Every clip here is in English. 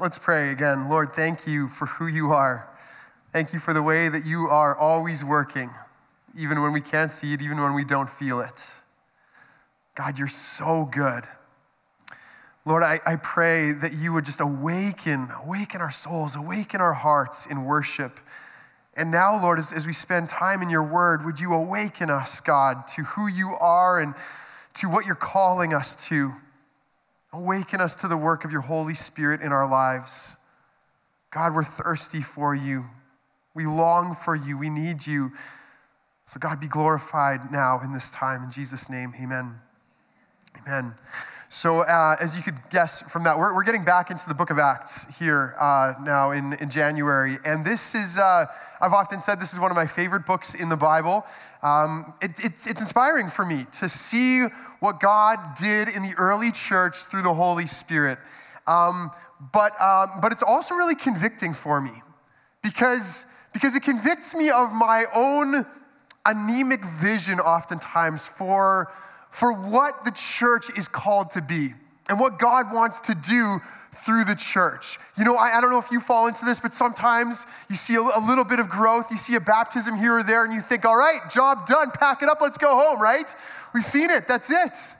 let's, pray again. Lord, thank you for who you are. Thank you for the way that you are always working, even when we can't see it, even when we don't feel it. God, you're so good. Lord, I, I pray that you would just awaken, awaken our souls, awaken our hearts in worship. And now, Lord, as, as we spend time in your word, would you awaken us, God, to who you are and to what you're calling us to? Awaken us to the work of your Holy Spirit in our lives. God, we're thirsty for you. We long for you. We need you. So, God, be glorified now in this time. In Jesus' name, amen. Amen. So, uh, as you could guess from that, we're, we're getting back into the book of Acts here uh, now in, in January. And this is, uh, I've often said, this is one of my favorite books in the Bible. Um, it, it's, it's inspiring for me to see what God did in the early church through the Holy Spirit. Um, but, um, but it's also really convicting for me because, because it convicts me of my own anemic vision, oftentimes, for for what the church is called to be and what God wants to do through the church. You know, I, I, don't know if you fall into this, but sometimes you see a, a, little bit of growth, you see a baptism here or there, and you think, all right, job done, pack it up, let's go home, right? We've seen it, that's it.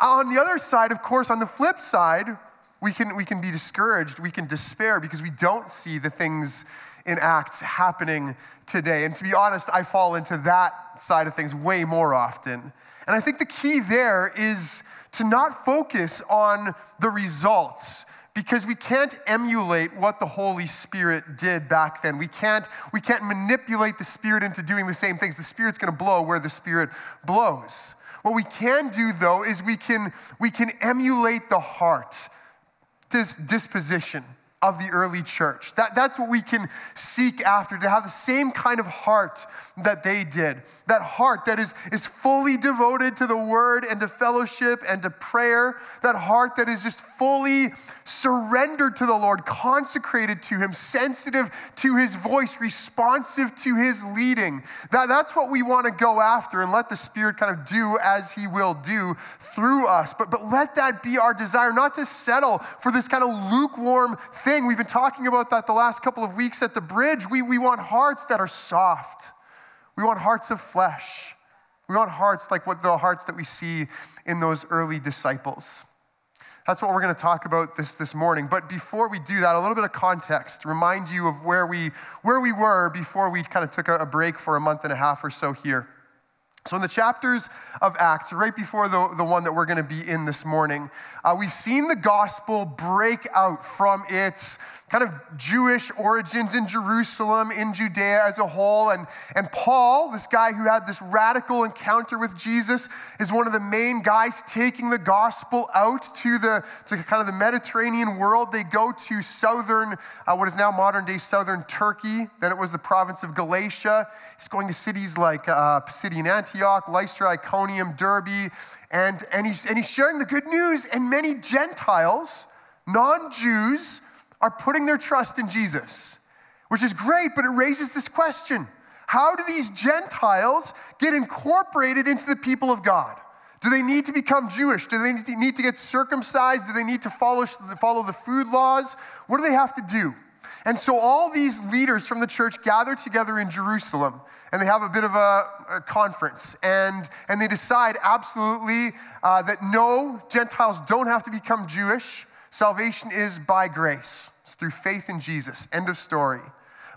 On the other side, of course, on the flip side, we can, we can be discouraged, we can despair because we don't see the things in Acts happening today. And to be honest, I fall into that side of things way more often. And I think the key there is to not focus on the results because we can't emulate what the Holy Spirit did back then. We can't, we can't manipulate the Spirit into doing the same things. The Spirit's gonna blow where the Spirit blows. What we can do though is we can, we can emulate the heart, disposition of the early church. That, that's what we can seek after, to have the same kind of heart that they did. That heart that is, is fully devoted to the word and to fellowship and to prayer. That heart that is just fully surrendered to the Lord, consecrated to Him, sensitive to His voice, responsive to His leading. That, that's what we want to go after and let the Spirit kind of do as He will do through us. But, but let that be our desire, not to settle for this kind of lukewarm thing. We've been talking about that the last couple of weeks at the bridge. We, we want hearts that are soft, we want hearts of flesh. We want hearts like what the hearts that we see in those early disciples. That's what we're going to talk about this, this morning. But before we do that, a little bit of context, remind you of where we, where we were before we kind of took a, a break for a month and a half or so here. So, in the chapters of Acts, right before the, the one that we're going to be in this morning, uh, we've seen the gospel break out from its kind of Jewish origins in Jerusalem, in Judea as a whole. And, and Paul, this guy who had this radical encounter with Jesus, is one of the main guys taking the gospel out to the to kind of the Mediterranean world. They go to southern, uh, what is now modern day southern Turkey. Then it was the province of Galatia. He's going to cities like uh, Pisidian Antioch, Lystra, Iconium, Derbe. And, and, he's, and he's sharing the good news. And many Gentiles, non Jews, are putting their trust in Jesus, which is great, but it raises this question How do these Gentiles get incorporated into the people of God? Do they need to become Jewish? Do they need to get circumcised? Do they need to follow, follow the food laws? What do they have to do? And so all these leaders from the church gather together in Jerusalem and they have a bit of a, a conference and, and they decide absolutely uh, that no, Gentiles don't have to become Jewish. Salvation is by grace. It's through faith in Jesus. End of story.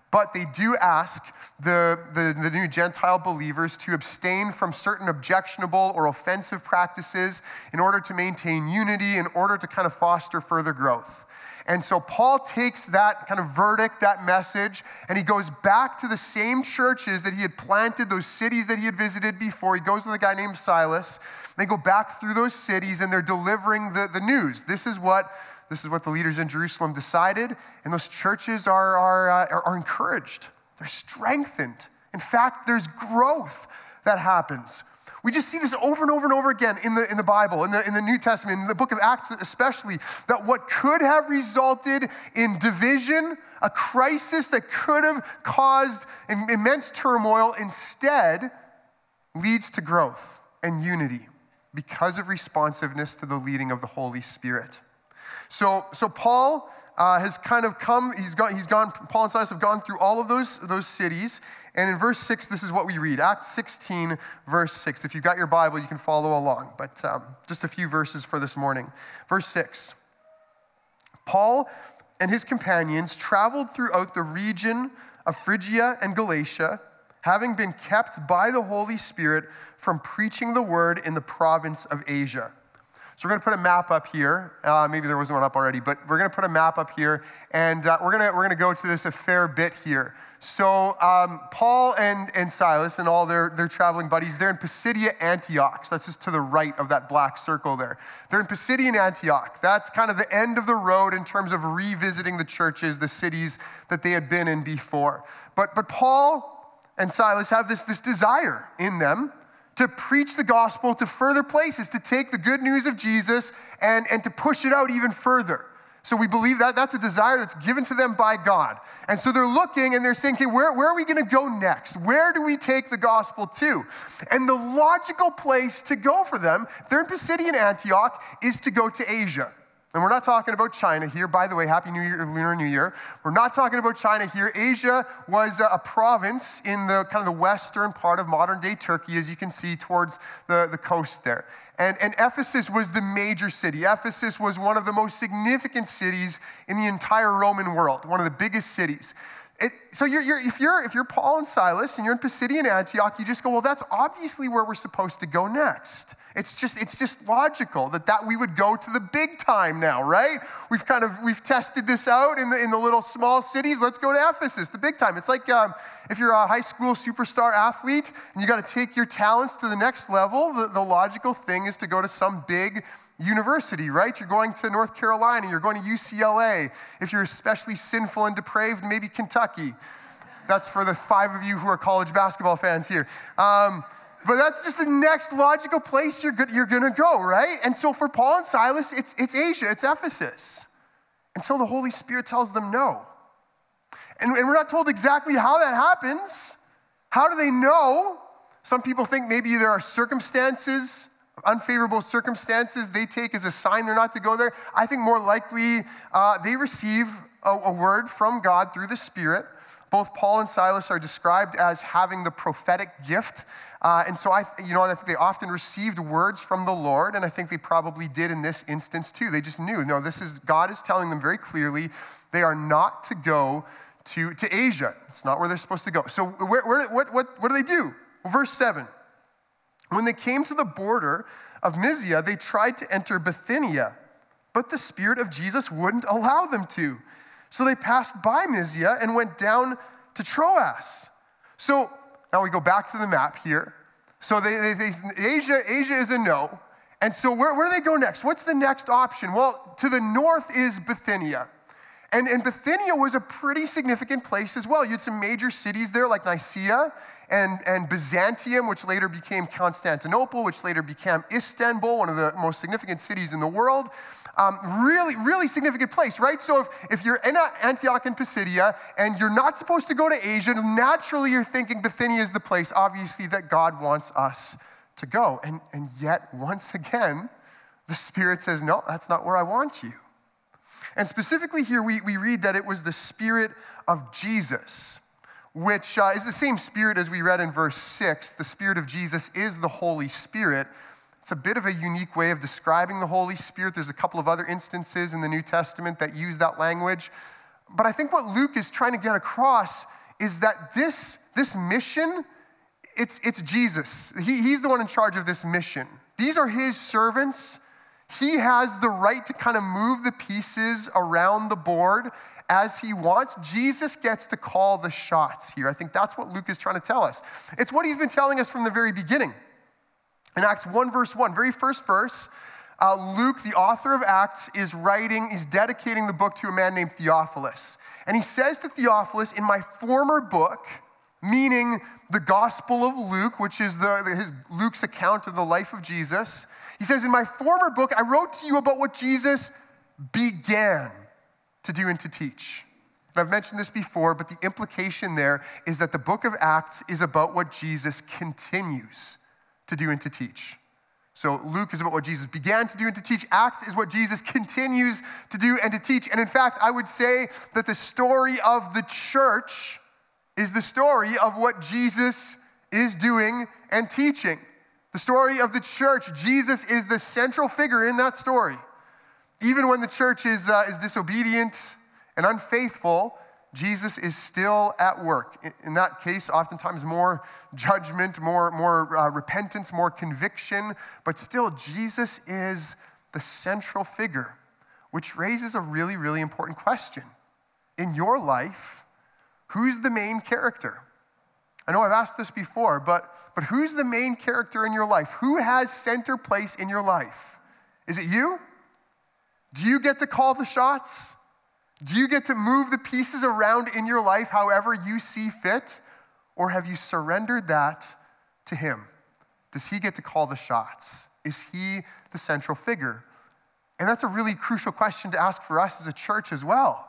But they do ask the, the, the, new Gentile believers to abstain from certain objectionable or offensive practices in order to maintain unity, in order to kind of foster further growth. And so Paul takes that kind of verdict, that message, and he goes back to the same churches that he had planted, those cities that he had visited before. He goes with a guy named Silas. They go back through those cities and they're delivering the, the news. This is what this is what the leaders in Jerusalem decided, and those churches are, are, uh, are encouraged. They're strengthened. In fact, there's growth that happens. We just see this over and over and over again in the, in the Bible, in the, in the New Testament, in the book of Acts especially, that what could have resulted in division, a crisis that could have caused immense turmoil, instead leads to growth and unity because of responsiveness to the leading of the Holy Spirit. So, so Paul uh, has kind of come, he's gone, he's gone, Paul and Silas have gone through all of those, those cities. And in verse 6, this is what we read Acts 16, verse 6. If you've got your Bible, you can follow along, but um, just a few verses for this morning. Verse 6 Paul and his companions traveled throughout the region of Phrygia and Galatia, having been kept by the Holy Spirit from preaching the word in the province of Asia. So we're going to put a map up here. Uh, maybe there wasn't one up already, but we're going to put a map up here, and uh, we're going to we're going to go to this a fair bit here. So um, Paul and, and Silas and all their, their traveling buddies, they're in Pisidia, Antioch. So that's just to the right of that black circle there. They're in Pisidian Antioch. That's kind of the end of the road in terms of revisiting the churches, the cities that they had been in before. But, but Paul and Silas have this, this desire in them to preach the gospel to further places, to take the good news of Jesus and, and to push it out even further. So we believe that that's a desire that's given to them by God. And so they're looking and they're saying, okay, where, where are we going to go next? Where do we take the gospel to? And the logical place to go for them, they're in Pisidian Antioch, is to go to Asia. And we're not talking about China here. By the way, Happy New Year, Lunar New Year. We're not talking about China here. Asia was a province in the kind of the western part of modern day Turkey, as you can see towards the, the coast there. And, and Ephesus was the major city. Ephesus was one of the most significant cities in the entire Roman world, one of the biggest cities. It, so you're, you're, if, you're, if you're Paul and Silas and you're in Pisidian Antioch, you just go, well, that's obviously where we're supposed to go next. It's just, it's just logical that, that we would go to the big time now, right? We've kind of, we've tested this out in the, in the little small cities. Let's go to Ephesus, the big time. It's like um, if you're a high school superstar athlete and you got to take your talents to the next level, the, the logical thing is to go to some big university, right? You're going to North Carolina, you're going to UCLA. If you're especially sinful and depraved, maybe Kentucky. That's for the five of you who are college basketball fans here. Um, but that's just the next logical place you're, you're going to go, right? And so for Paul and Silas, it's, it's Asia, it's Ephesus, until the Holy Spirit tells them no. And, and we're not told exactly how that happens. How do they know? Some people think maybe there are circumstances unfavorable circumstances they take as a sign they're not to go there. I think more likely uh, they receive a, a word from God through the Spirit. Both Paul and Silas are described as having the prophetic gift. Uh, and so I, you know, I think they often received words from the Lord, and I think they probably did in this instance too. They just knew, no, this is God is telling them very clearly they are not to go to, to Asia. It's not where they're supposed to go. So where, where, what, what, what do they do? Verse 7. When they came to the border of Mysia, they tried to enter Bithynia, but the Spirit of Jesus wouldn't allow them to. So they passed by Mysia and went down to Troas. So now we go back to the map here. So they, they, they, Asia, Asia is a no. And so where, where do they go next? What's the next option? Well, to the north is Bithynia. And, and Bithynia was a pretty significant place as well. You had some major cities there like Nicaea and, and Byzantium, which later became Constantinople, which later became Istanbul, one of the most significant cities in the world. Um, really, really significant place, right? So if, if you're in Antioch and Pisidia and you're not supposed to go to Asia, naturally you're thinking Bithynia is the place, obviously, that God wants us to go. And, and yet, once again, the Spirit says, no, that's not where I want you. And specifically here, we, we read that it was the Spirit of Jesus which uh, is the same spirit as we read in verse 6. The spirit of Jesus is the Holy Spirit. It's a bit of a unique way of describing the Holy Spirit. There's a couple of other instances in the New Testament that use that language. But I think what Luke is trying to get across is that this, this mission, it's, it's Jesus. He, he's the one in charge of this mission. These are his servants. He has the right to kind of move the pieces around the board as he wants. Jesus gets to call the shots here. I think that's what Luke is trying to tell us. It's what he's been telling us from the very beginning. In Acts 1, verse 1, very first verse, uh, Luke, the author of Acts, is writing, is dedicating the book to a man named Theophilus. And he says to Theophilus, In my former book, meaning the Gospel of Luke, which is the, his, Luke's account of the life of Jesus, he says, In my former book, I wrote to you about what Jesus began to do and to teach. And I've mentioned this before, but the implication there is that the book of Acts is about what Jesus continues to do and to teach. So Luke is about what Jesus began to do and to teach. Acts is what Jesus continues to do and to teach. And in fact, I would say that the story of the church is the story of what Jesus is doing and teaching. The story of the church, Jesus is the central figure in that story. Even when the church is, uh, is disobedient and unfaithful, Jesus is still at work. In that case, oftentimes more judgment, more, more uh, repentance, more conviction, but still, Jesus is the central figure, which raises a really, really important question. In your life, who's the main character? I know I've asked this before, but, but who's the main character in your life? Who has center place in your life? Is it you? Do you get to call the shots? Do you get to move the pieces around in your life however you see fit? Or have you surrendered that to Him? Does He get to call the shots? Is He the central figure? And that's a really crucial question to ask for us as a church as well.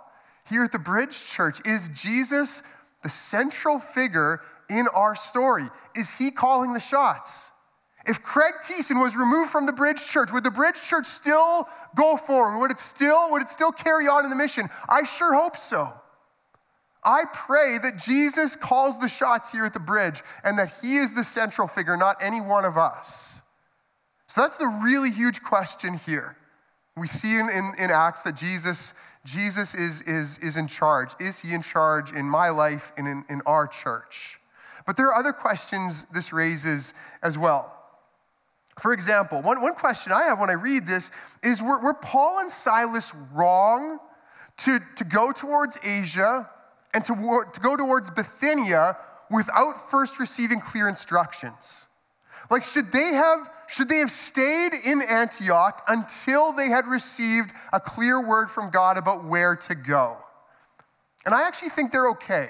Here at the Bridge Church, is Jesus the central figure in our story? Is He calling the shots? If Craig Thiessen was removed from the Bridge Church, would the Bridge Church still go forward? Would it still, would it still carry on in the mission? I sure hope so. I pray that Jesus calls the shots here at the bridge and that he is the central figure, not any one of us. So that's the really huge question here. We see in, in, in Acts that Jesus, Jesus is, is, is in charge. Is he in charge in my life and in, in our church? But there are other questions this raises as well. For example, one, one question I have when I read this is were, were Paul and Silas wrong to, to go towards Asia and to, to go towards Bithynia without first receiving clear instructions? Like, should they have should they have stayed in Antioch until they had received a clear word from God about where to go? And I actually think they're okay.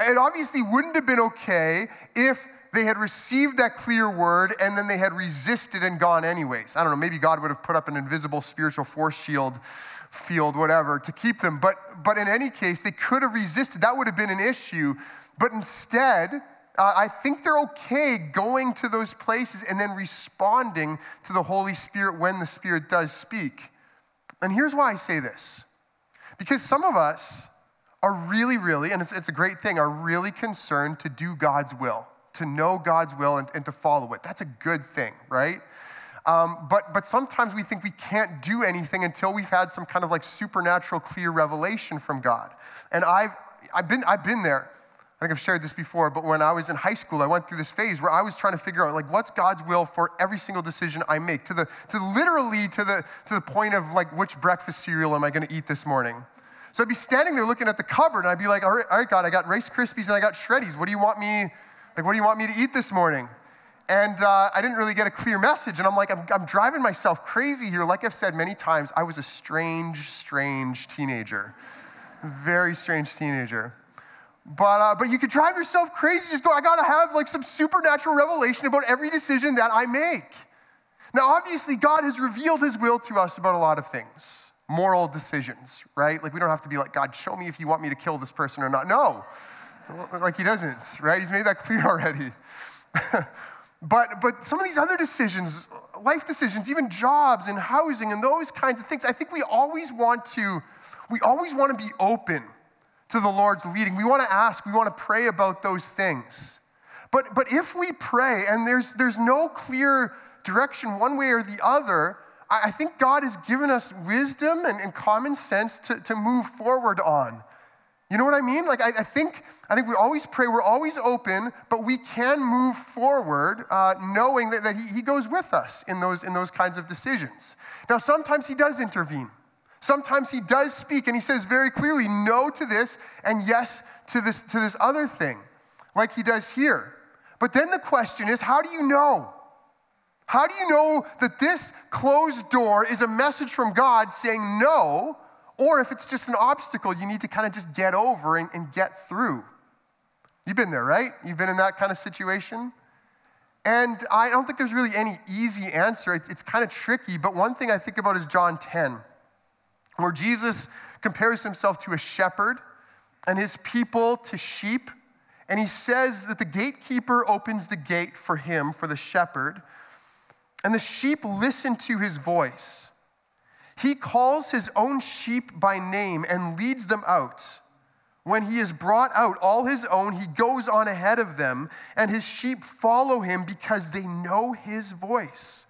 It obviously wouldn't have been okay if they had received that clear word and then they had resisted and gone anyways. I don't know, maybe God would have put up an invisible spiritual force shield, field, whatever, to keep them. But, but in any case, they could have resisted. That would have been an issue. But instead, uh, I think they're okay going to those places and then responding to the Holy Spirit when the Spirit does speak. And here's why I say this because some of us are really, really, and it's, it's a great thing, are really concerned to do God's will to know God's will and, and to follow it. That's a good thing, right? Um, but, but sometimes we think we can't do anything until we've had some kind of like supernatural, clear revelation from God. And I've, I've, been, I've been there. I think I've shared this before, but when I was in high school, I went through this phase where I was trying to figure out like what's God's will for every single decision I make, to the to literally to the to the point of like which breakfast cereal am I going to eat this morning. So I'd be standing there looking at the cupboard, and I'd be like, all right, all right, God, I got Rice Krispies and I got Shreddies. What do you want me? Like, what do you want me to eat this morning? And uh, I didn't really get a clear message. And I'm like, I'm, I'm driving myself crazy here. Like I've said many times, I was a strange, strange teenager. Very strange teenager. But, uh, but you could drive yourself crazy. Just go, I gotta have like some supernatural revelation about every decision that I make. Now, obviously, God has revealed his will to us about a lot of things, moral decisions, right? Like, we don't have to be like, God, show me if you want me to kill this person or not. No. Like he doesn't, right? He's made that clear already. but, but some of these other decisions, life decisions, even jobs and housing and those kinds of things, I think we always want to, we always want to be open to the Lord's leading. We want to ask, we want to pray about those things. But, but if we pray and there's, there's no clear direction one way or the other, I, I think God has given us wisdom and, and common sense to, to move forward on. You know what I mean? Like, I, I, think, I think we always pray, we're always open, but we can move forward uh, knowing that, that he, he goes with us in those, in those kinds of decisions. Now, sometimes He does intervene. Sometimes He does speak and He says very clearly no to this and yes to this, to this other thing, like He does here. But then the question is how do you know? How do you know that this closed door is a message from God saying no? Or if it's just an obstacle you need to kind of just get over and, and get through. You've been there, right? You've been in that kind of situation. And I don't think there's really any easy answer. It's kind of tricky, but one thing I think about is John 10, where Jesus compares himself to a shepherd and his people to sheep. And he says that the gatekeeper opens the gate for him, for the shepherd. and the sheep listen to his voice. He calls his own sheep by name and leads them out. When he has brought out all his own, he goes on ahead of them, and his sheep follow him because they know his voice.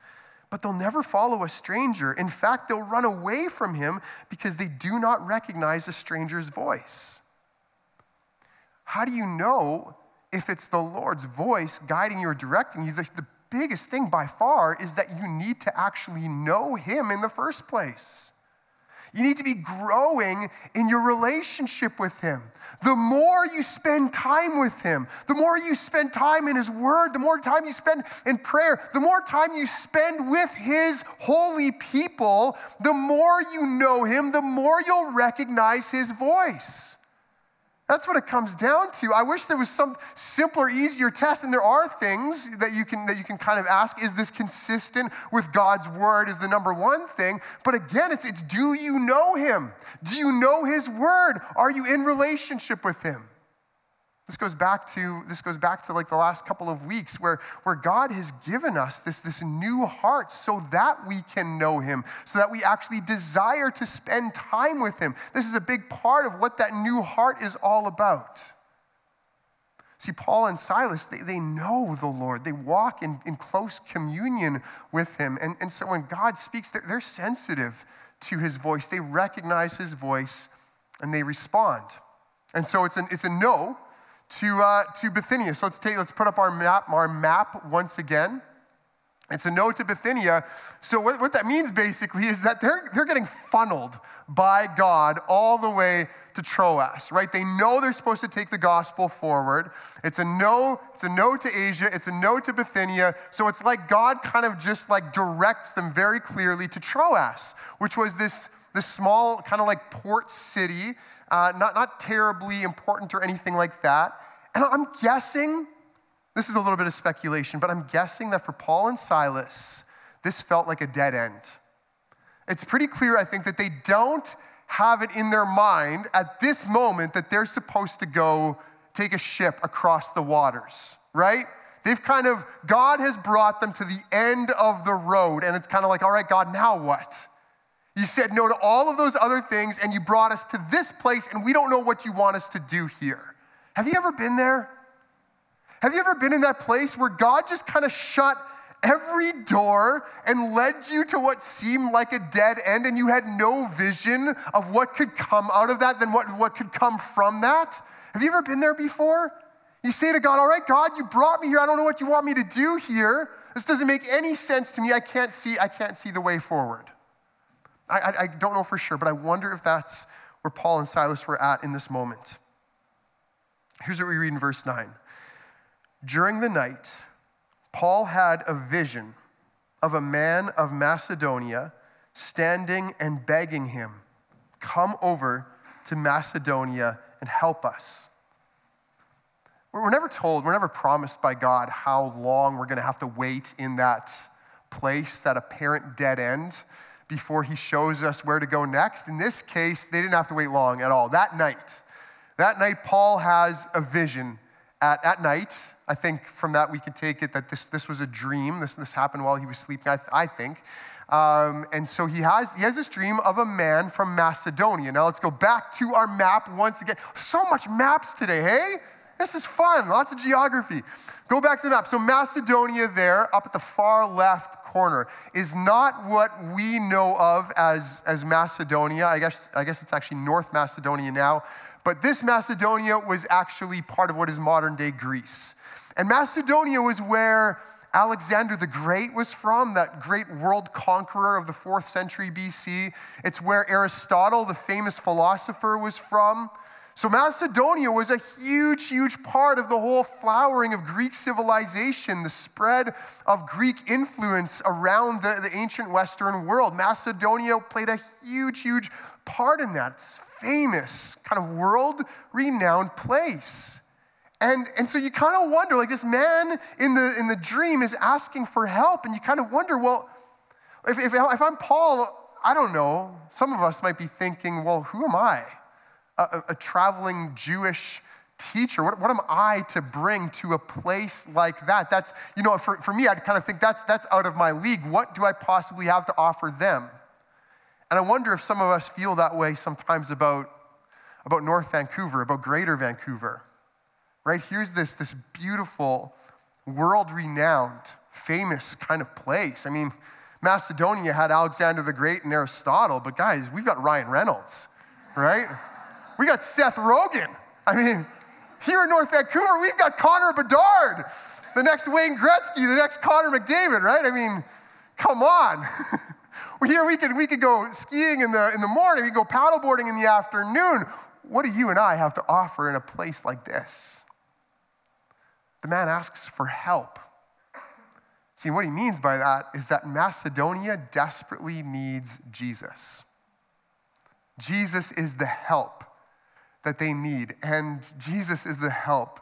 But they'll never follow a stranger. In fact, they'll run away from him because they do not recognize a stranger's voice. How do you know if it's the Lord's voice guiding you or directing you? The, the biggest thing by far is that you need to actually know him in the first place. You need to be growing in your relationship with Him. The more you spend time with Him, the more you spend time in His Word, the more time you spend in prayer, the more time you spend with His holy people, the more you know Him, the more you'll recognize His voice. That's what it comes down to. I wish there was some simpler, easier test, and there are things that you can that you can kind of ask: Is this consistent with God's word? Is the number one thing. But again, it's it's do you know Him? Do you know His word? Are you in relationship with Him? This goes back to this goes back to like the last couple of weeks where, where God has given us this, this new heart so that we can know him, so that we actually desire to spend time with him. This is a big part of what that new heart is all about. See, Paul and Silas, they, they know the Lord. They walk in, in close communion with him. And, and so when God speaks, they're, they're sensitive to his voice. They recognize his voice and they respond. And so it's, an, it's a no to, uh, to Bithynia. So let's, take, let's put up our map, our map once again. It's a no to Bithynia. So, what, what that means basically is that they're, they're getting funneled by God all the way to Troas, right? They know they're supposed to take the gospel forward. It's a no, it's a no to Asia, it's a no to Bithynia. So, it's like God kind of just like directs them very clearly to Troas, which was this, this small kind of like port city uh, not, not terribly important or anything like that. And I'm guessing, this is a little bit of speculation, but I'm guessing that for Paul and Silas, this felt like a dead end. It's pretty clear, I think, that they don't have it in their mind at this moment that they're supposed to go take a ship across the waters, right? They've kind of, God has brought them to the end of the road, and it's kind of like, all right, God, now what? You said no to all of those other things and you brought us to this place and we don't know what you want us to do here. Have you ever been there? Have you ever been in that place where God just kind of shut every door and led you to what seemed like a dead end and you had no vision of what could come out of that than what, what could come from that? Have you ever been there before? You say to God, All right, God, you brought me here. I don't know what you want me to do here. This doesn't make any sense to me. I can't see, I can't see the way forward. I, I, don't know for sure, but I wonder if that's where Paul and Silas were at in this moment. Here's what we read in verse 9. During the night, Paul had a vision of a man of Macedonia standing and begging him, Come over to Macedonia and help us. We're never told, we're never promised by God how long we're going to have to wait in that place, that apparent dead end before he shows us where to go next. In this case, they didn't have to wait long at all. That night, that night, Paul has a vision. At, at night, I think from that we can take it that this, this was a dream. This, this happened while he was sleeping, I, I think. Um, and so he has, he has this dream of a man from Macedonia. Now let's go back to our map once again. So much maps today, hey? This is fun, lots of geography. Go back to the map. So, Macedonia, there, up at the far left corner, is not what we know of as, as Macedonia. I guess, I guess it's actually North Macedonia now. But this Macedonia was actually part of what is modern day Greece. And Macedonia was where Alexander the Great was from, that great world conqueror of the fourth century BC. It's where Aristotle, the famous philosopher, was from. So, Macedonia was a huge, huge part of the whole flowering of Greek civilization, the spread of Greek influence around the, the ancient Western world. Macedonia played a huge, huge part in that. It's famous, kind of world renowned place. And, and so you kind of wonder, like this man in the, in the dream is asking for help, and you kind of wonder, well, if, if, if I'm Paul, I don't know, some of us might be thinking, well, who am I? A, a traveling Jewish teacher? What, what am I to bring to a place like that? That's, you know, for, for me, I'd kind of think that's, that's out of my league. What do I possibly have to offer them? And I wonder if some of us feel that way sometimes about, about North Vancouver, about Greater Vancouver. Right? Here's this, this beautiful, world renowned, famous kind of place. I mean, Macedonia had Alexander the Great and Aristotle, but guys, we've got Ryan Reynolds, right? We got Seth Rogen. I mean, here in North Vancouver, we've got Connor Bedard, the next Wayne Gretzky, the next Connor McDavid, right? I mean, come on. Here we could, we could go skiing in the, in the morning, we could go paddleboarding in the afternoon. What do you and I have to offer in a place like this? The man asks for help. See, what he means by that is that Macedonia desperately needs Jesus. Jesus is the help that they need, and Jesus is the help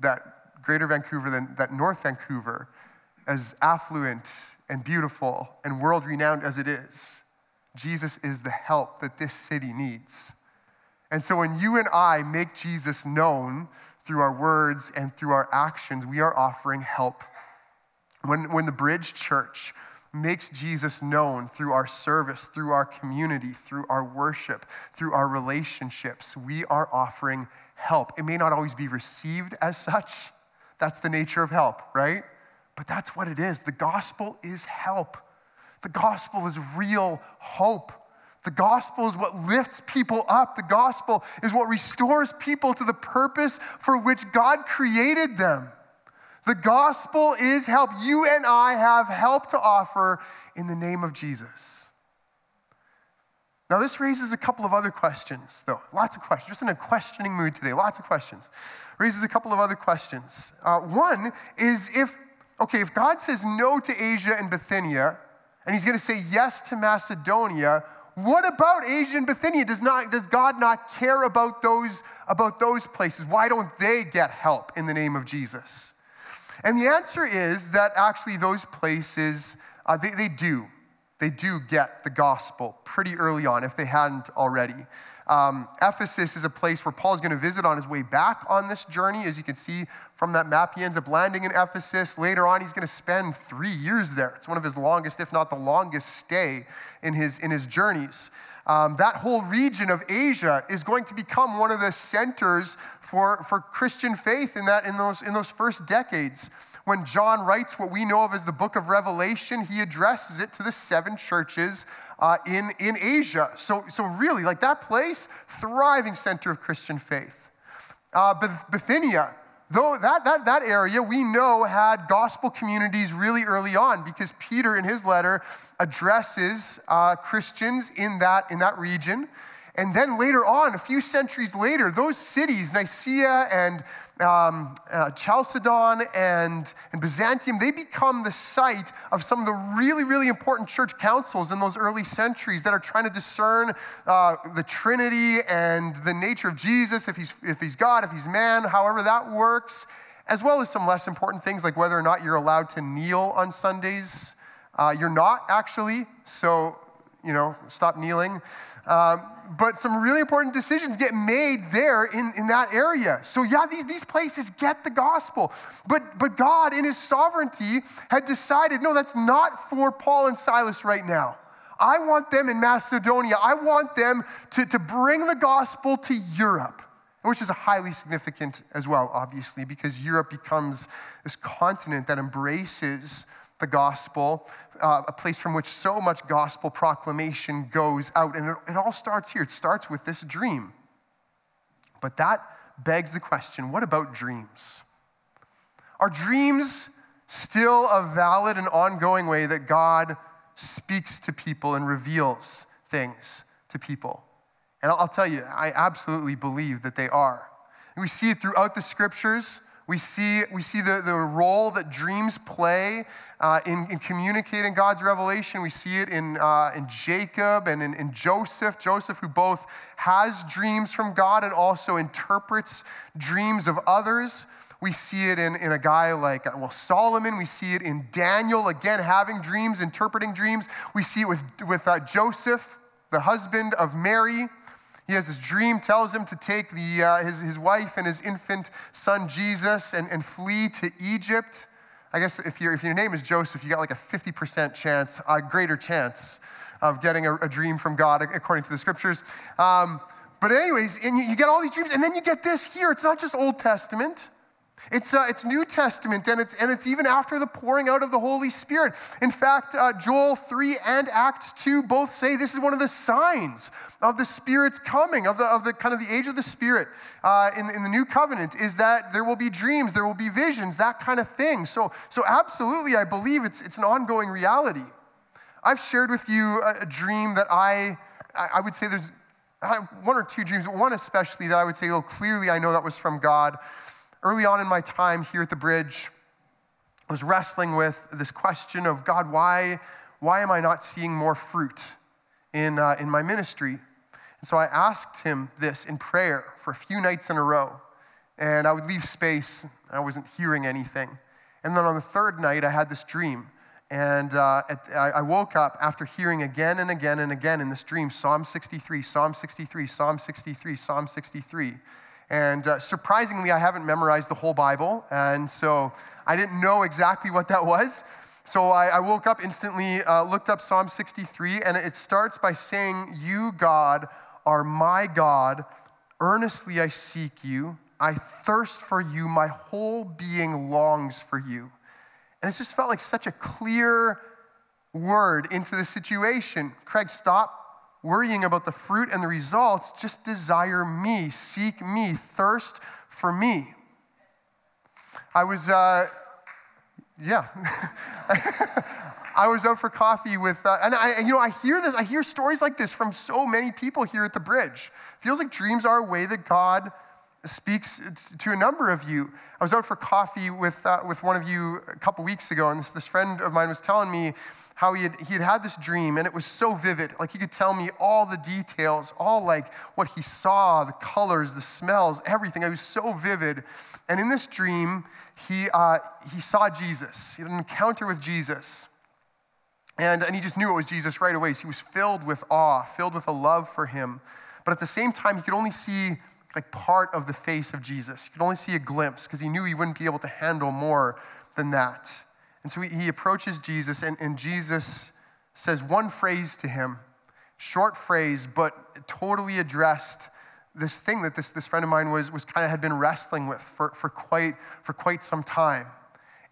that Greater Vancouver, that North Vancouver, as affluent and beautiful and world renowned as it is, Jesus is the help that this city needs. And so when you and I make Jesus known through our words and through our actions, we are offering help. When, when the Bridge Church makes Jesus known through our service, through our community, through our worship, through our relationships, we are offering help. It may not always be received as such. That's the nature of help, right? But that's what it is. The gospel is help. The gospel is real hope. The gospel is what lifts people up. The gospel is what restores people to the purpose for which God created them. The gospel is help. You and I have help to offer in the name of Jesus. Now, this raises a couple of other questions, though. Lots of questions. Just in a questioning mood today. Lots of questions. Raises a couple of other questions. Uh, one is if okay, if God says no to Asia and Bithynia, and he's going to say yes to Macedonia, what about Asia and Bithynia? Does, not, does God not care about those, about those places? Why don't they get help in the name of Jesus? And the answer is that actually those places, uh, they, they do. They do get the gospel pretty early on, if they hadn't already. Um, Ephesus is a place where Paul is going to visit on his way back on this journey. As you can see from that map, he ends up landing in Ephesus. Later on, he's going to spend three years there. It's one of his longest, if not the longest, stay in his, in his journeys. Um, that whole region of Asia is going to become one of the centers for, for Christian faith in, that, in, those, in those first decades when John writes what we know of as the book of Revelation, he addresses it to the seven churches uh, in, in Asia. So, so, really, like that place, thriving center of Christian faith. Uh, Bithynia, though that, that, that area we know had gospel communities really early on because Peter, in his letter, addresses uh, Christians in that, in that region. And then later on, a few centuries later, those cities, Nicaea and um, uh, Chalcedon and, and Byzantium, they become the site of some of the really, really important church councils in those early centuries that are trying to discern uh, the Trinity and the nature of Jesus, if he's, if he's God, if he's man, however that works, as well as some less important things like whether or not you're allowed to kneel on Sundays. Uh, you're not, actually, so, you know, stop kneeling. Um, but some really important decisions get made there in, in that area. So, yeah, these, these places get the gospel. But, but God, in his sovereignty, had decided no, that's not for Paul and Silas right now. I want them in Macedonia. I want them to, to bring the gospel to Europe, which is highly significant as well, obviously, because Europe becomes this continent that embraces the gospel, uh, a place from which so much gospel proclamation goes out. And it, it all starts here. It starts with this dream. But that begs the question what about dreams? Are dreams still a valid and ongoing way that God speaks to people and reveals things to people? And I'll tell you, I absolutely believe that they are. And we see it throughout the scriptures. We see, we see the, the role that dreams play uh, in, in communicating God's revelation. We see it in, uh, in Jacob and in, in Joseph. Joseph, who both has dreams from God and also interprets dreams of others. We see it in, in a guy like, well, Solomon. We see it in Daniel, again, having dreams, interpreting dreams. We see it with, with uh, Joseph, the husband of Mary. He has this dream, tells him to take the, uh, his, his wife and his infant son Jesus and, and flee to Egypt. I guess if, you if your name is Joseph, you got like a 50% chance, a greater chance of getting a, a dream from God, according to the scriptures. Um, but, anyways, and you, you get all these dreams, and then you get this here. It's not just Old Testament. It's, uh, it's New Testament, and it's, and it's even after the pouring out of the Holy Spirit. In fact, uh, Joel 3 and Acts 2 both say this is one of the signs of the Spirit's coming, of the, of the kind of the age of the Spirit uh, in, in the New Covenant, is that there will be dreams, there will be visions, that kind of thing. So, so absolutely, I believe it's, it's an ongoing reality. I've shared with you a, a dream that I, I would say there's one or two dreams, one especially that I would say, oh, clearly I know that was from God early on in my time here at the bridge, I was wrestling with this question of God, why, why am I not seeing more fruit in, uh, in my ministry? And so I asked him this in prayer for a few nights in a row. And I would leave space, I wasn't hearing anything. And then on the third night, I had this dream. And uh, at, I woke up after hearing again and again and again in this dream Psalm 63, Psalm 63, Psalm 63, Psalm 63. And uh, surprisingly, I haven't memorized the whole Bible. And so I didn't know exactly what that was. So I, I woke up instantly, uh, looked up Psalm 63, and it starts by saying, You, God, are my God. Earnestly I seek you. I thirst for you. My whole being longs for you. And it just felt like such a clear word into the situation. Craig, stop worrying about the fruit and the results, just desire me, seek me, thirst for me. I was, uh, yeah. I was out for coffee with, uh, and I, you know, I hear this, I hear stories like this from so many people here at the bridge. Feels like dreams are a way that God speaks to a number of you. I was out for coffee with, uh, with one of you a couple weeks ago, and this, this friend of mine was telling me how he had, he had had this dream and it was so vivid. Like he could tell me all the details, all like what he saw, the colors, the smells, everything. It was so vivid. And in this dream, he, uh, he saw Jesus. He had an encounter with Jesus. And, and he just knew it was Jesus right away. So he was filled with awe, filled with a love for him. But at the same time, he could only see like part of the face of Jesus. He could only see a glimpse because he knew he wouldn't be able to handle more than that. And so he, he approaches Jesus, and, and Jesus says one phrase to him, short phrase, but totally addressed this thing that this, this friend of mine was, was kind of had been wrestling with for, for, quite, for quite some time.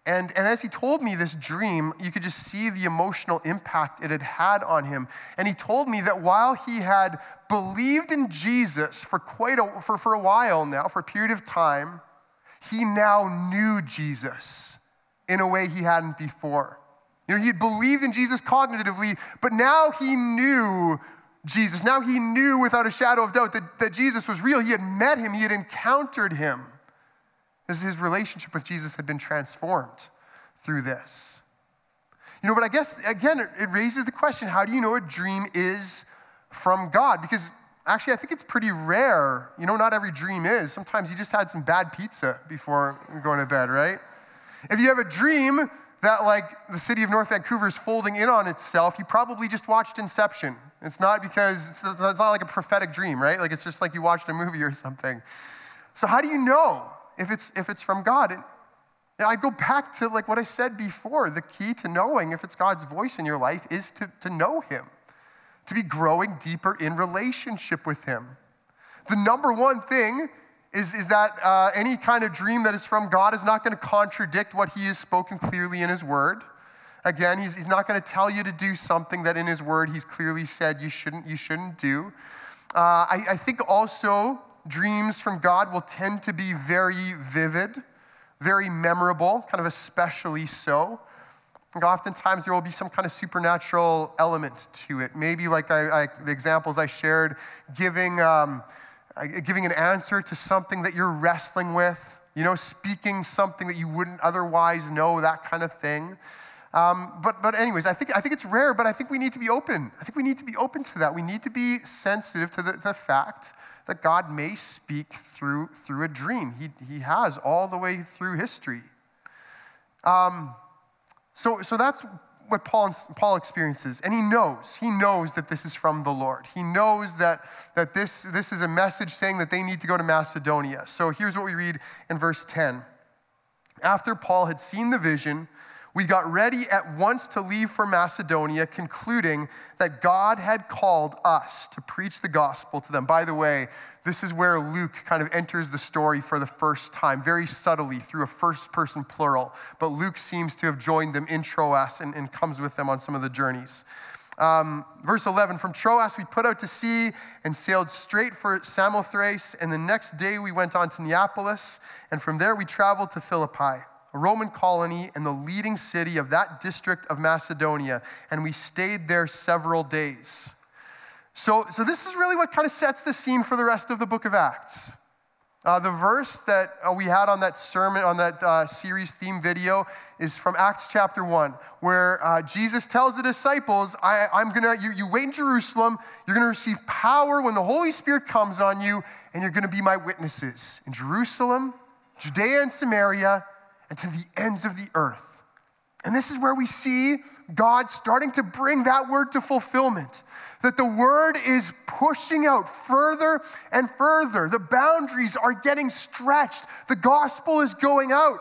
And, and as he told me this dream, you could just see the emotional impact it had had on him. And he told me that while he had believed in Jesus for quite a, for, for a while now, for a period of time, he now knew Jesus in a way he hadn't before. You know, he had believed in Jesus cognitively, but now he knew Jesus. Now he knew without a shadow of doubt that, that Jesus was real. He had met him, he had encountered him. His, his relationship with Jesus had been transformed through this. You know, but I guess, again, it, it raises the question how do you know a dream is from God? Because actually, I think it's pretty rare. You know, not every dream is. Sometimes you just had some bad pizza before going to bed, right? If you have a dream that, like, the city of North Vancouver is folding in on itself, you probably just watched Inception. It's not because it's, it's not like a prophetic dream, right? Like, it's just like you watched a movie or something. So, how do you know if it's, if it's from God? And, I go back to like what I said before. The key to knowing if it's God's voice in your life is to, to know Him, to be growing deeper in relationship with Him. The number one thing is, is that uh, any kind of dream that is from God is not going to contradict what He has spoken clearly in His Word. Again, he's, he's not going to tell you to do something that in His Word He's clearly said you shouldn't, you shouldn't do. Uh, I, I think also dreams from God will tend to be very vivid, very memorable, kind of especially so. Think oftentimes there will be some kind of supernatural element to it. Maybe like I, I, the examples I shared, giving. Um, giving an answer to something that you're wrestling with, you know, speaking something that you wouldn't otherwise know, that kind of thing. Um, but, but anyways, I think, I think it's rare, but I think we need to be open. I think we need to be open to that. We need to be sensitive to the, the fact that God may speak through, through a dream. He, he has all the way through history. Um, so, so that's what Paul, Paul experiences. And he knows, he knows that this is from the Lord. He knows that, that this, this is a message saying that they need to go to Macedonia. So here's what we read in verse 10. After Paul had seen the vision, we got ready at once to leave for Macedonia, concluding that God had called us to preach the gospel to them. By the way, this is where Luke kind of enters the story for the first time, very subtly through a first person plural. But Luke seems to have joined them in Troas and, and comes with them on some of the journeys. Um, verse 11 From Troas we put out to sea and sailed straight for Samothrace, and the next day we went on to Neapolis, and from there we traveled to Philippi Roman colony and the leading city of that district of Macedonia, and we stayed there several days. So, so this is really what kind of sets the scene for the rest of the book of Acts. Uh, the verse that uh, we had on that sermon, on that uh, series theme video, is from Acts chapter 1, where uh, Jesus tells the disciples, I, am gonna, you, you wait in Jerusalem, you're gonna receive power when the Holy Spirit comes on you, and you're gonna be my witnesses in Jerusalem, Judea, and Samaria, and to the ends of the earth. And this is where we see God starting to bring that word to fulfillment. That the word is pushing out further and further. The boundaries are getting stretched. The gospel is going out.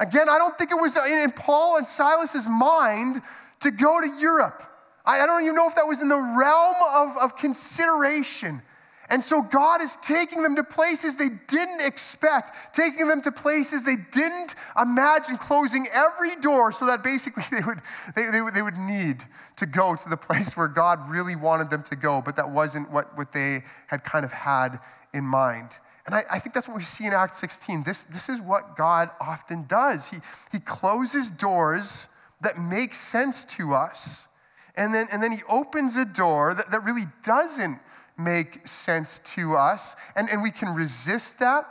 Again, I don't think it was in Paul and Silas's mind to go to Europe. I don't even know if that was in the realm of, of consideration. And so God is taking them to places they didn't expect, taking them to places they didn't imagine, closing every door so that basically they would, they, they, would, they would need to go to the place where God really wanted them to go, but that wasn't what, what they had kind of had in mind. And I, I, think that's what we see in Acts 16. This, this is what God often does. He, he closes doors that make sense to us, and then, and then he opens a door that, that really doesn't make sense to us. And, and we can resist that.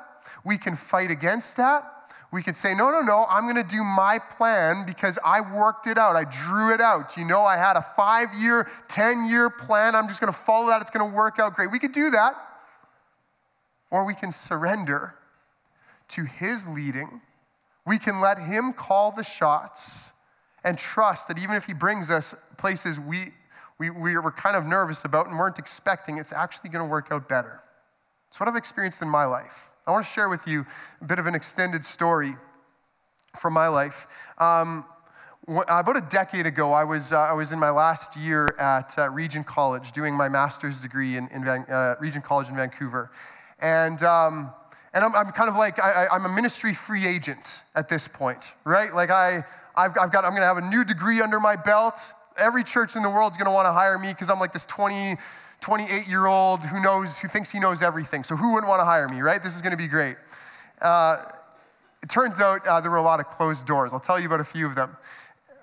We can fight against that. We can say, no, no, no, I'm going to do my plan because I worked it out. I drew it out. You know, I had a five year, 10 year plan. I'm just going to follow that. It's going to work out great. We could do that. Or we can surrender to His leading. We can let Him call the shots and trust that even if He brings us places we we, we were kind of nervous about and weren't expecting, it's actually going to work out better. It's what I've experienced in my life. I want to share with you a bit of an extended story from my life. Um, about a decade ago, I was, uh, I was in my last year at uh, Regent College doing my master's degree in, in Van, uh, Regent College in Vancouver. And, um, and I'm, I'm, kind of like, I, am a ministry free agent at this point, right? Like, I, I've, I've got, I'm going to have a new degree under my belt every church in the world is going to want to hire me because I'm like this 20, 28 year old who knows, who thinks he knows everything. So who wouldn't want to hire me, right? This is going to be great. Uh, it turns out uh, there were a lot of closed doors. I'll tell you about a few of them.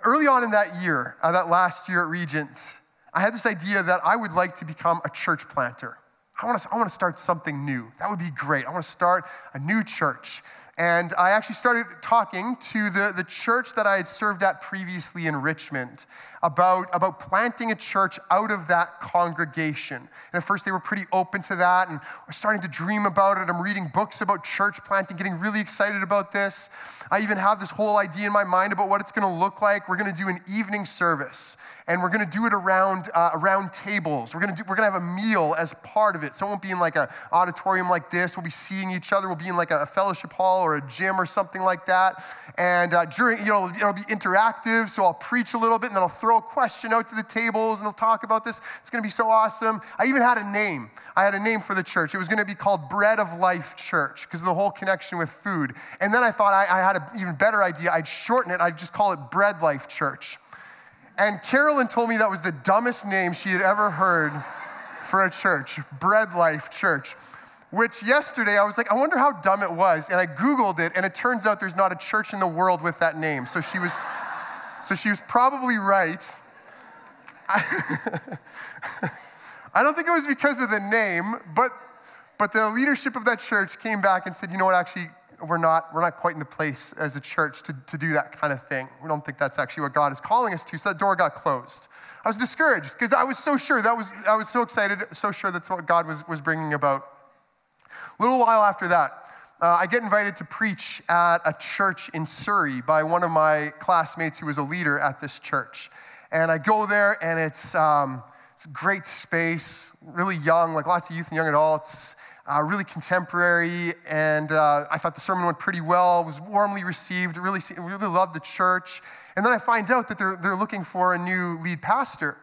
Early on in that year, uh, that last year at Regent, I had this idea that I would like to become a church planter. I want to, I want to start something new. That would be great. I want to start a new church. And I actually started talking to the, the church that I had served at previously in Richmond about, about planting a church out of that congregation. And at first, they were pretty open to that and we're starting to dream about it. I'm reading books about church planting, getting really excited about this. I even have this whole idea in my mind about what it's going to look like. We're going to do an evening service and we're going to do it around, uh, around tables. We're going to we're going to have a meal as part of it. So it won't be in like an auditorium like this. We'll be seeing each other. We'll be in like a, fellowship hall or a gym or something like that. And uh, during, you know, it'll be interactive. So I'll preach a little bit and then I'll throw a question out to the tables and they'll talk about this. It's going to be so awesome. I even had a name. I had a name for the church. It was going to be called Bread of Life Church because of the whole connection with food. And then I thought I, I had an even better idea. I'd shorten it. I'd just call it Bread Life Church. And Carolyn told me that was the dumbest name she had ever heard for a church, Bread Life Church. Which yesterday I was like, I wonder how dumb it was. And I Googled it, and it turns out there's not a church in the world with that name. So she was, so she was probably right. I, don't think it was because of the name, but, but the leadership of that church came back and said, you know what, actually, we're not, we're not quite in the place as a church to, to do that kind of thing. We don't think that's actually what God is calling us to. So that door got closed. I was discouraged because I was so sure, that was, I was so excited, so sure that's what God was, was bringing about. A little while after that, uh, I get invited to preach at a church in Surrey by one of my classmates who was a leader at this church. And I go there, and it's, um, it's a great space, really young, like lots of youth and young adults, uh, really contemporary. And uh, I thought the sermon went pretty well, was warmly received, really, really loved the church. And then I find out that they're, they're looking for a new lead pastor.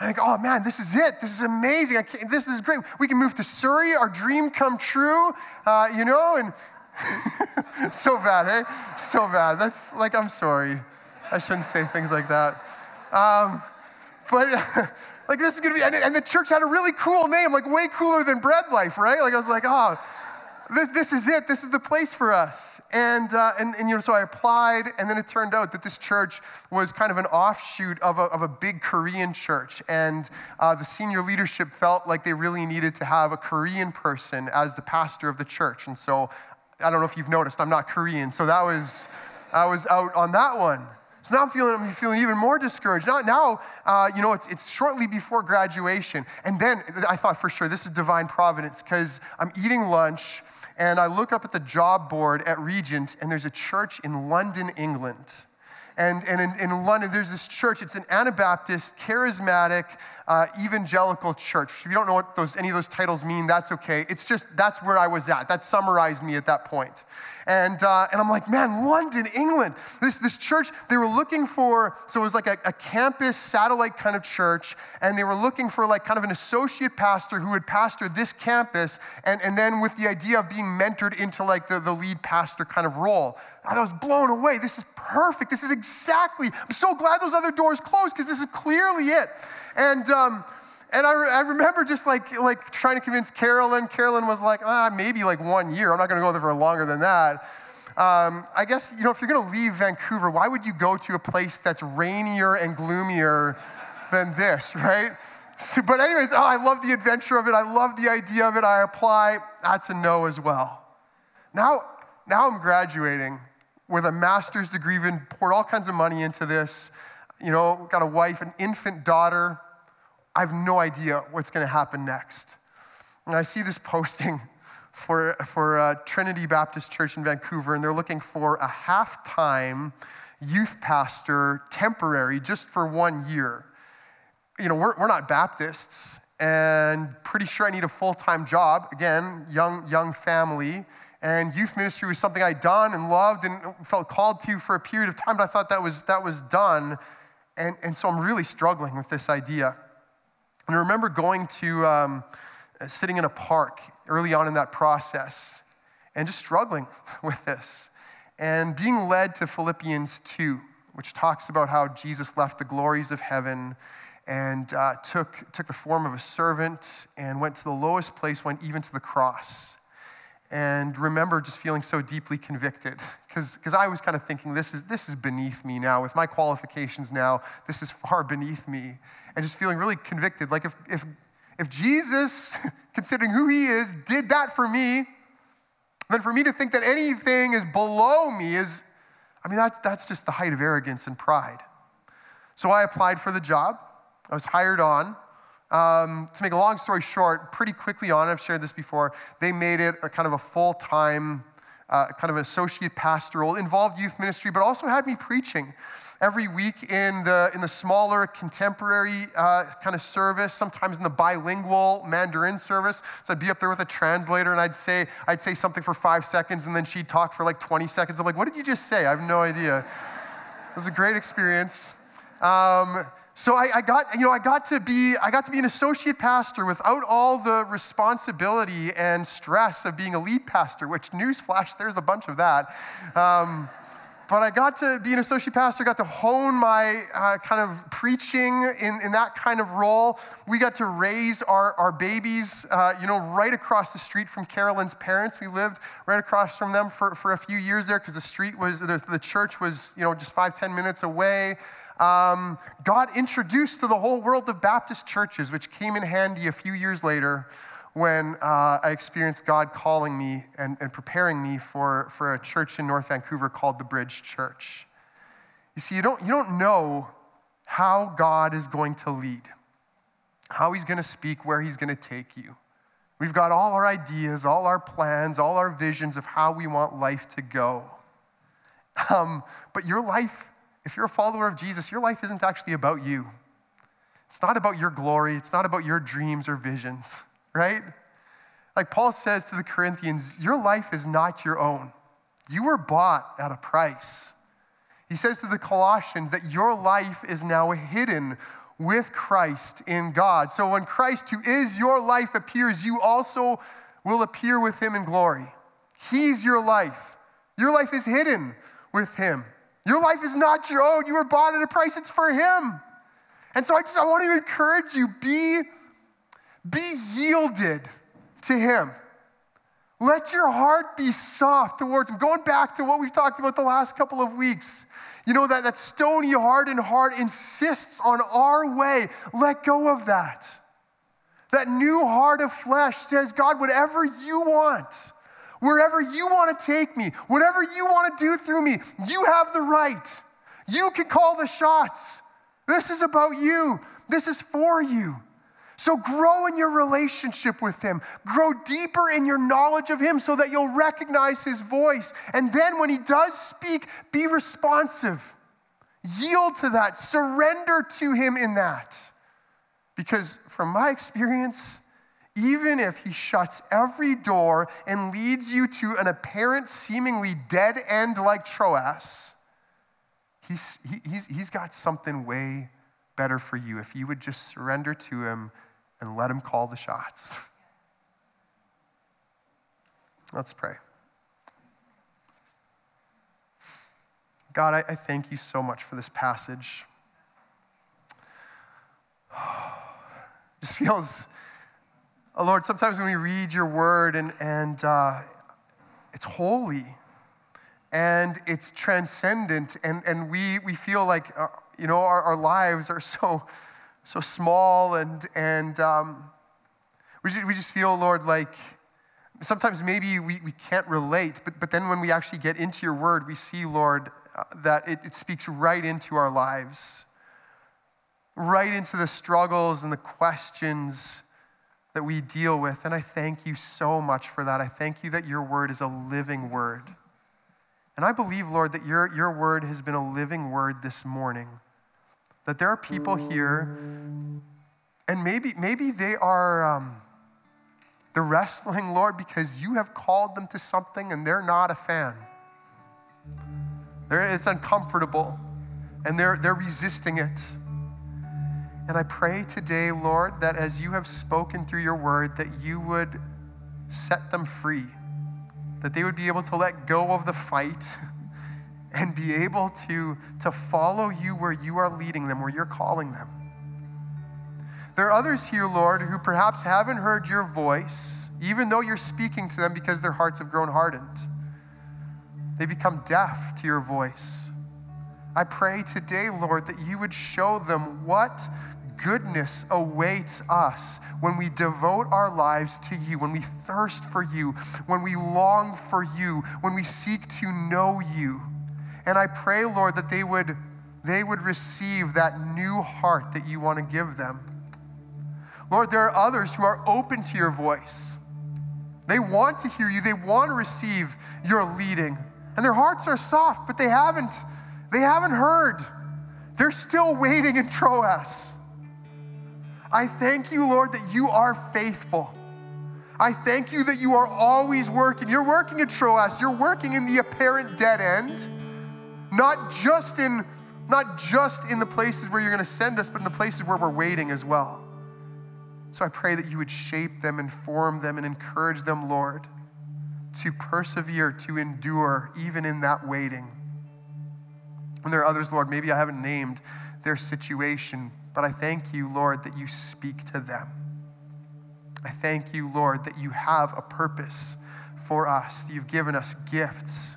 I think, oh man, this is it. This is amazing. this, this is great. We can move to Surrey, our dream come true, uh, you know, and so bad, hey? So bad. That's like, I'm sorry. I shouldn't say things like that. Um, but like, this is gonna be, and, and the church had a really cool name, like way cooler than Bread Life, right? Like, I was like, oh, this, this is it. This is the place for us. And, uh, and, and, you know, so I applied, and then it turned out that this church was kind of an offshoot of a, of a big Korean church. And uh, the senior leadership felt like they really needed to have a Korean person as the pastor of the church. And so I don't know if you've noticed, I'm not Korean. So that was, I was out on that one. So now I'm feeling, I'm feeling even more discouraged. Now, now uh, you know, it's, it's shortly before graduation. And then I thought for sure this is divine providence because I'm eating lunch and I look up at the job board at Regent, and there's a church in London, England. And, and in, in London, there's this church. It's an Anabaptist, charismatic, uh, evangelical church. If you don't know what those, any of those titles mean, that's okay. It's just, that's where I was at. That summarized me at that point. And, uh, and I'm like, man, London, England. This, this church, they were looking for, so it was like a, a campus satellite kind of church, and they were looking for like kind of an associate pastor who would pastor this campus, and, and then with the idea of being mentored into like the, the lead pastor kind of role. I was blown away. This is perfect. This is exactly, I'm so glad those other doors closed because this is clearly it. And, um, and I, re- I, remember just like, like trying to convince Carolyn. Carolyn was like, ah, maybe like one year. I'm not going to go there for longer than that. Um, I guess, you know, if you're going to leave Vancouver, why would you go to a place that's rainier and gloomier than this, right? So, but, anyways, oh, I love the adventure of it. I love the idea of it. I apply. That's a no as well. Now, now I'm graduating with a master's degree, even poured all kinds of money into this. You know, got a wife, an infant daughter I have no idea what's going to happen next. And I see this posting for, for uh, Trinity Baptist Church in Vancouver, and they're looking for a half time youth pastor, temporary, just for one year. You know, we're, we're not Baptists, and pretty sure I need a full time job. Again, young, young family. And youth ministry was something I'd done and loved and felt called to for a period of time, but I thought that was, that was done. And, and so I'm really struggling with this idea. And I remember going to, um, sitting in a park early on in that process and just struggling with this and being led to Philippians 2, which talks about how Jesus left the glories of heaven and uh, took, took the form of a servant and went to the lowest place, went even to the cross. And remember just feeling so deeply convicted because I was kind of thinking, this is, this is beneath me now. With my qualifications now, this is far beneath me and just feeling really convicted. Like if, if, if Jesus, considering who he is, did that for me, then for me to think that anything is below me is, I mean, that's, that's just the height of arrogance and pride. So I applied for the job. I was hired on. Um, to make a long story short, pretty quickly on, I've shared this before, they made it a kind of a full time, uh, kind of an associate pastoral, involved youth ministry, but also had me preaching every week in the, in the smaller contemporary uh, kind of service, sometimes in the bilingual Mandarin service. So I'd be up there with a translator and I'd say, I'd say something for five seconds and then she'd talk for like 20 seconds. I'm like, what did you just say? I have no idea. It was a great experience. Um, so I, I, got, you know, I got to be, I got to be an associate pastor without all the responsibility and stress of being a lead pastor. Which newsflash, there's a bunch of that. Um, but I got to be an associate pastor, got to hone my uh, kind of preaching in, in that kind of role. We got to raise our, our babies, uh, you know, right across the street from Carolyn's parents. We lived right across from them for, for a few years there because the street was, the, the church was, you know, just five ten minutes away. Um, God introduced to the whole world of Baptist churches, which came in handy a few years later when uh, I experienced God calling me and, and preparing me for, for a church in North Vancouver called the Bridge Church. You see, you don't, you don't know how God is going to lead, how He's going to speak, where He's going to take you. We've got all our ideas, all our plans, all our visions of how we want life to go. Um, but your life if you're a follower of Jesus, your life isn't actually about you. It's not about your glory, it's not about your dreams or visions, right? Like Paul says to the Corinthians, your life is not your own. You were bought at a price. He says to the Colossians that your life is now hidden with Christ in God. So when Christ, who is your life, appears, you also will appear with him in glory. He's your life. Your life is hidden with him. Your life is not your own. You were bought at a price, it's for him. And so I just I want to encourage you be, be yielded to him. Let your heart be soft towards him. Going back to what we've talked about the last couple of weeks. You know, that, that stony hardened heart insists on our way. Let go of that. That new heart of flesh says, God, whatever you want, wherever you want to take me, whatever you want to do through me, you have the right. You can call the shots. This is about you, this is for you. So grow in your relationship with Him. Grow deeper in your knowledge of Him so that you'll recognize His voice. And then when He does speak, be responsive. Yield to that. Surrender to Him in that. Because from my experience, even if He shuts every door and leads you to an apparent, seemingly dead end like Troas, he's, he, he's, he's got something way better for you if you would just surrender to Him and let him call the shots. Let's pray. God, I, I, thank you so much for this passage. Just feels, oh Lord, sometimes when we read your word and, and uh, it's holy and it's transcendent, and, and we, we feel like, uh, you know, our, our lives are so so small and, and um, we, just, we just feel, Lord, like sometimes maybe we, we can't relate, but, but then when we actually get into your word, we see, Lord, uh, that it, it speaks right into our lives, right into the struggles and the questions that we deal with. And I thank you so much for that. I thank you that your word is a living word. And I believe, Lord, that your, your word has been a living word this morning that there are people here, and maybe, maybe they are um, wrestling, Lord, because you have called them to something and they're not a fan. They're, it's uncomfortable, and they're, they're resisting it. And I pray today, Lord, that as you have spoken through your word, that you would set them free, that they would be able to let go of the fight and be able to, to follow you where you are leading them, where you're calling them. There are others here, Lord, who perhaps haven't heard your voice, even though you're speaking to them because their hearts have grown hardened. They become deaf to your voice. I pray today, Lord, that you would show them what goodness awaits us when we devote our lives to you, when we thirst for you, when we long for you, when we seek to know you. And I pray, Lord, that they would, they would receive that new heart that you want to give them. Lord, there are others who are open to your voice. They want to hear you, they want to receive your leading. And their hearts are soft, but they haven't, they haven't heard. They're still waiting in Troas. I thank you, Lord, that you are faithful. I thank you that you are always working. You're working in Troas, you're working in the apparent dead end. Not just in not just in the places where you're going to send us, but in the places where we're waiting as well. So I pray that you would shape them, inform them, and encourage them, Lord, to persevere, to endure, even in that waiting. And there are others, Lord, maybe I haven't named their situation, but I thank you, Lord, that you speak to them. I thank you, Lord, that you have a purpose for us. You've given us gifts.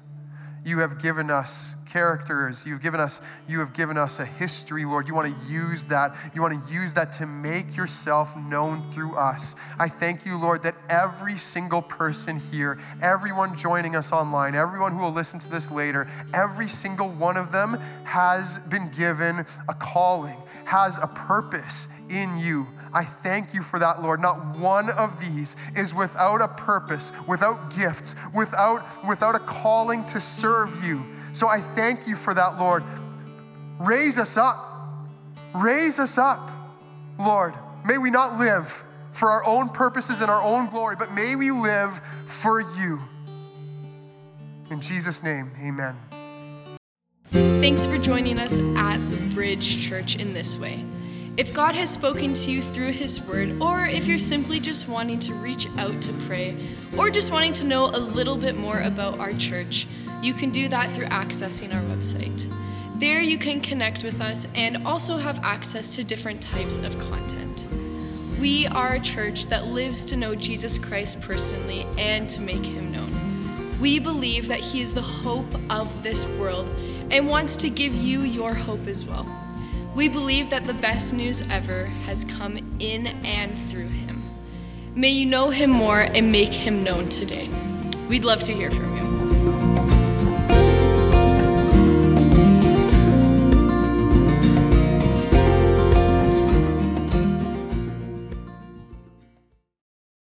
You have given us characters. You've given us, you have given us a history, Lord. You want to use that. You want to use that to make yourself known through us. I thank you, Lord, that every single person here, everyone joining us online, everyone who will listen to this later, every single one of them has been given a calling, has a purpose in you. I thank you for that, Lord. Not one of these is without a purpose, without gifts, without, without a calling to serve you. So I thank you for that, Lord. Raise us up. Raise us up, Lord. May we not live for our own purposes and our own glory, but may we live for you. In Jesus' name, amen. Thanks for joining us at the Bridge Church in this way. If God has spoken to you through His Word, or if you're simply just wanting to reach out to pray, or just wanting to know a little bit more about our church, you can do that through accessing our website. There you can connect with us and also have access to different types of content. We are a church that lives to know Jesus Christ personally and to make Him known. We believe that He is the hope of this world and wants to give you your hope as well. We believe that the best news ever has come in and through him. May you know him more and make him known today. We'd love to hear from you.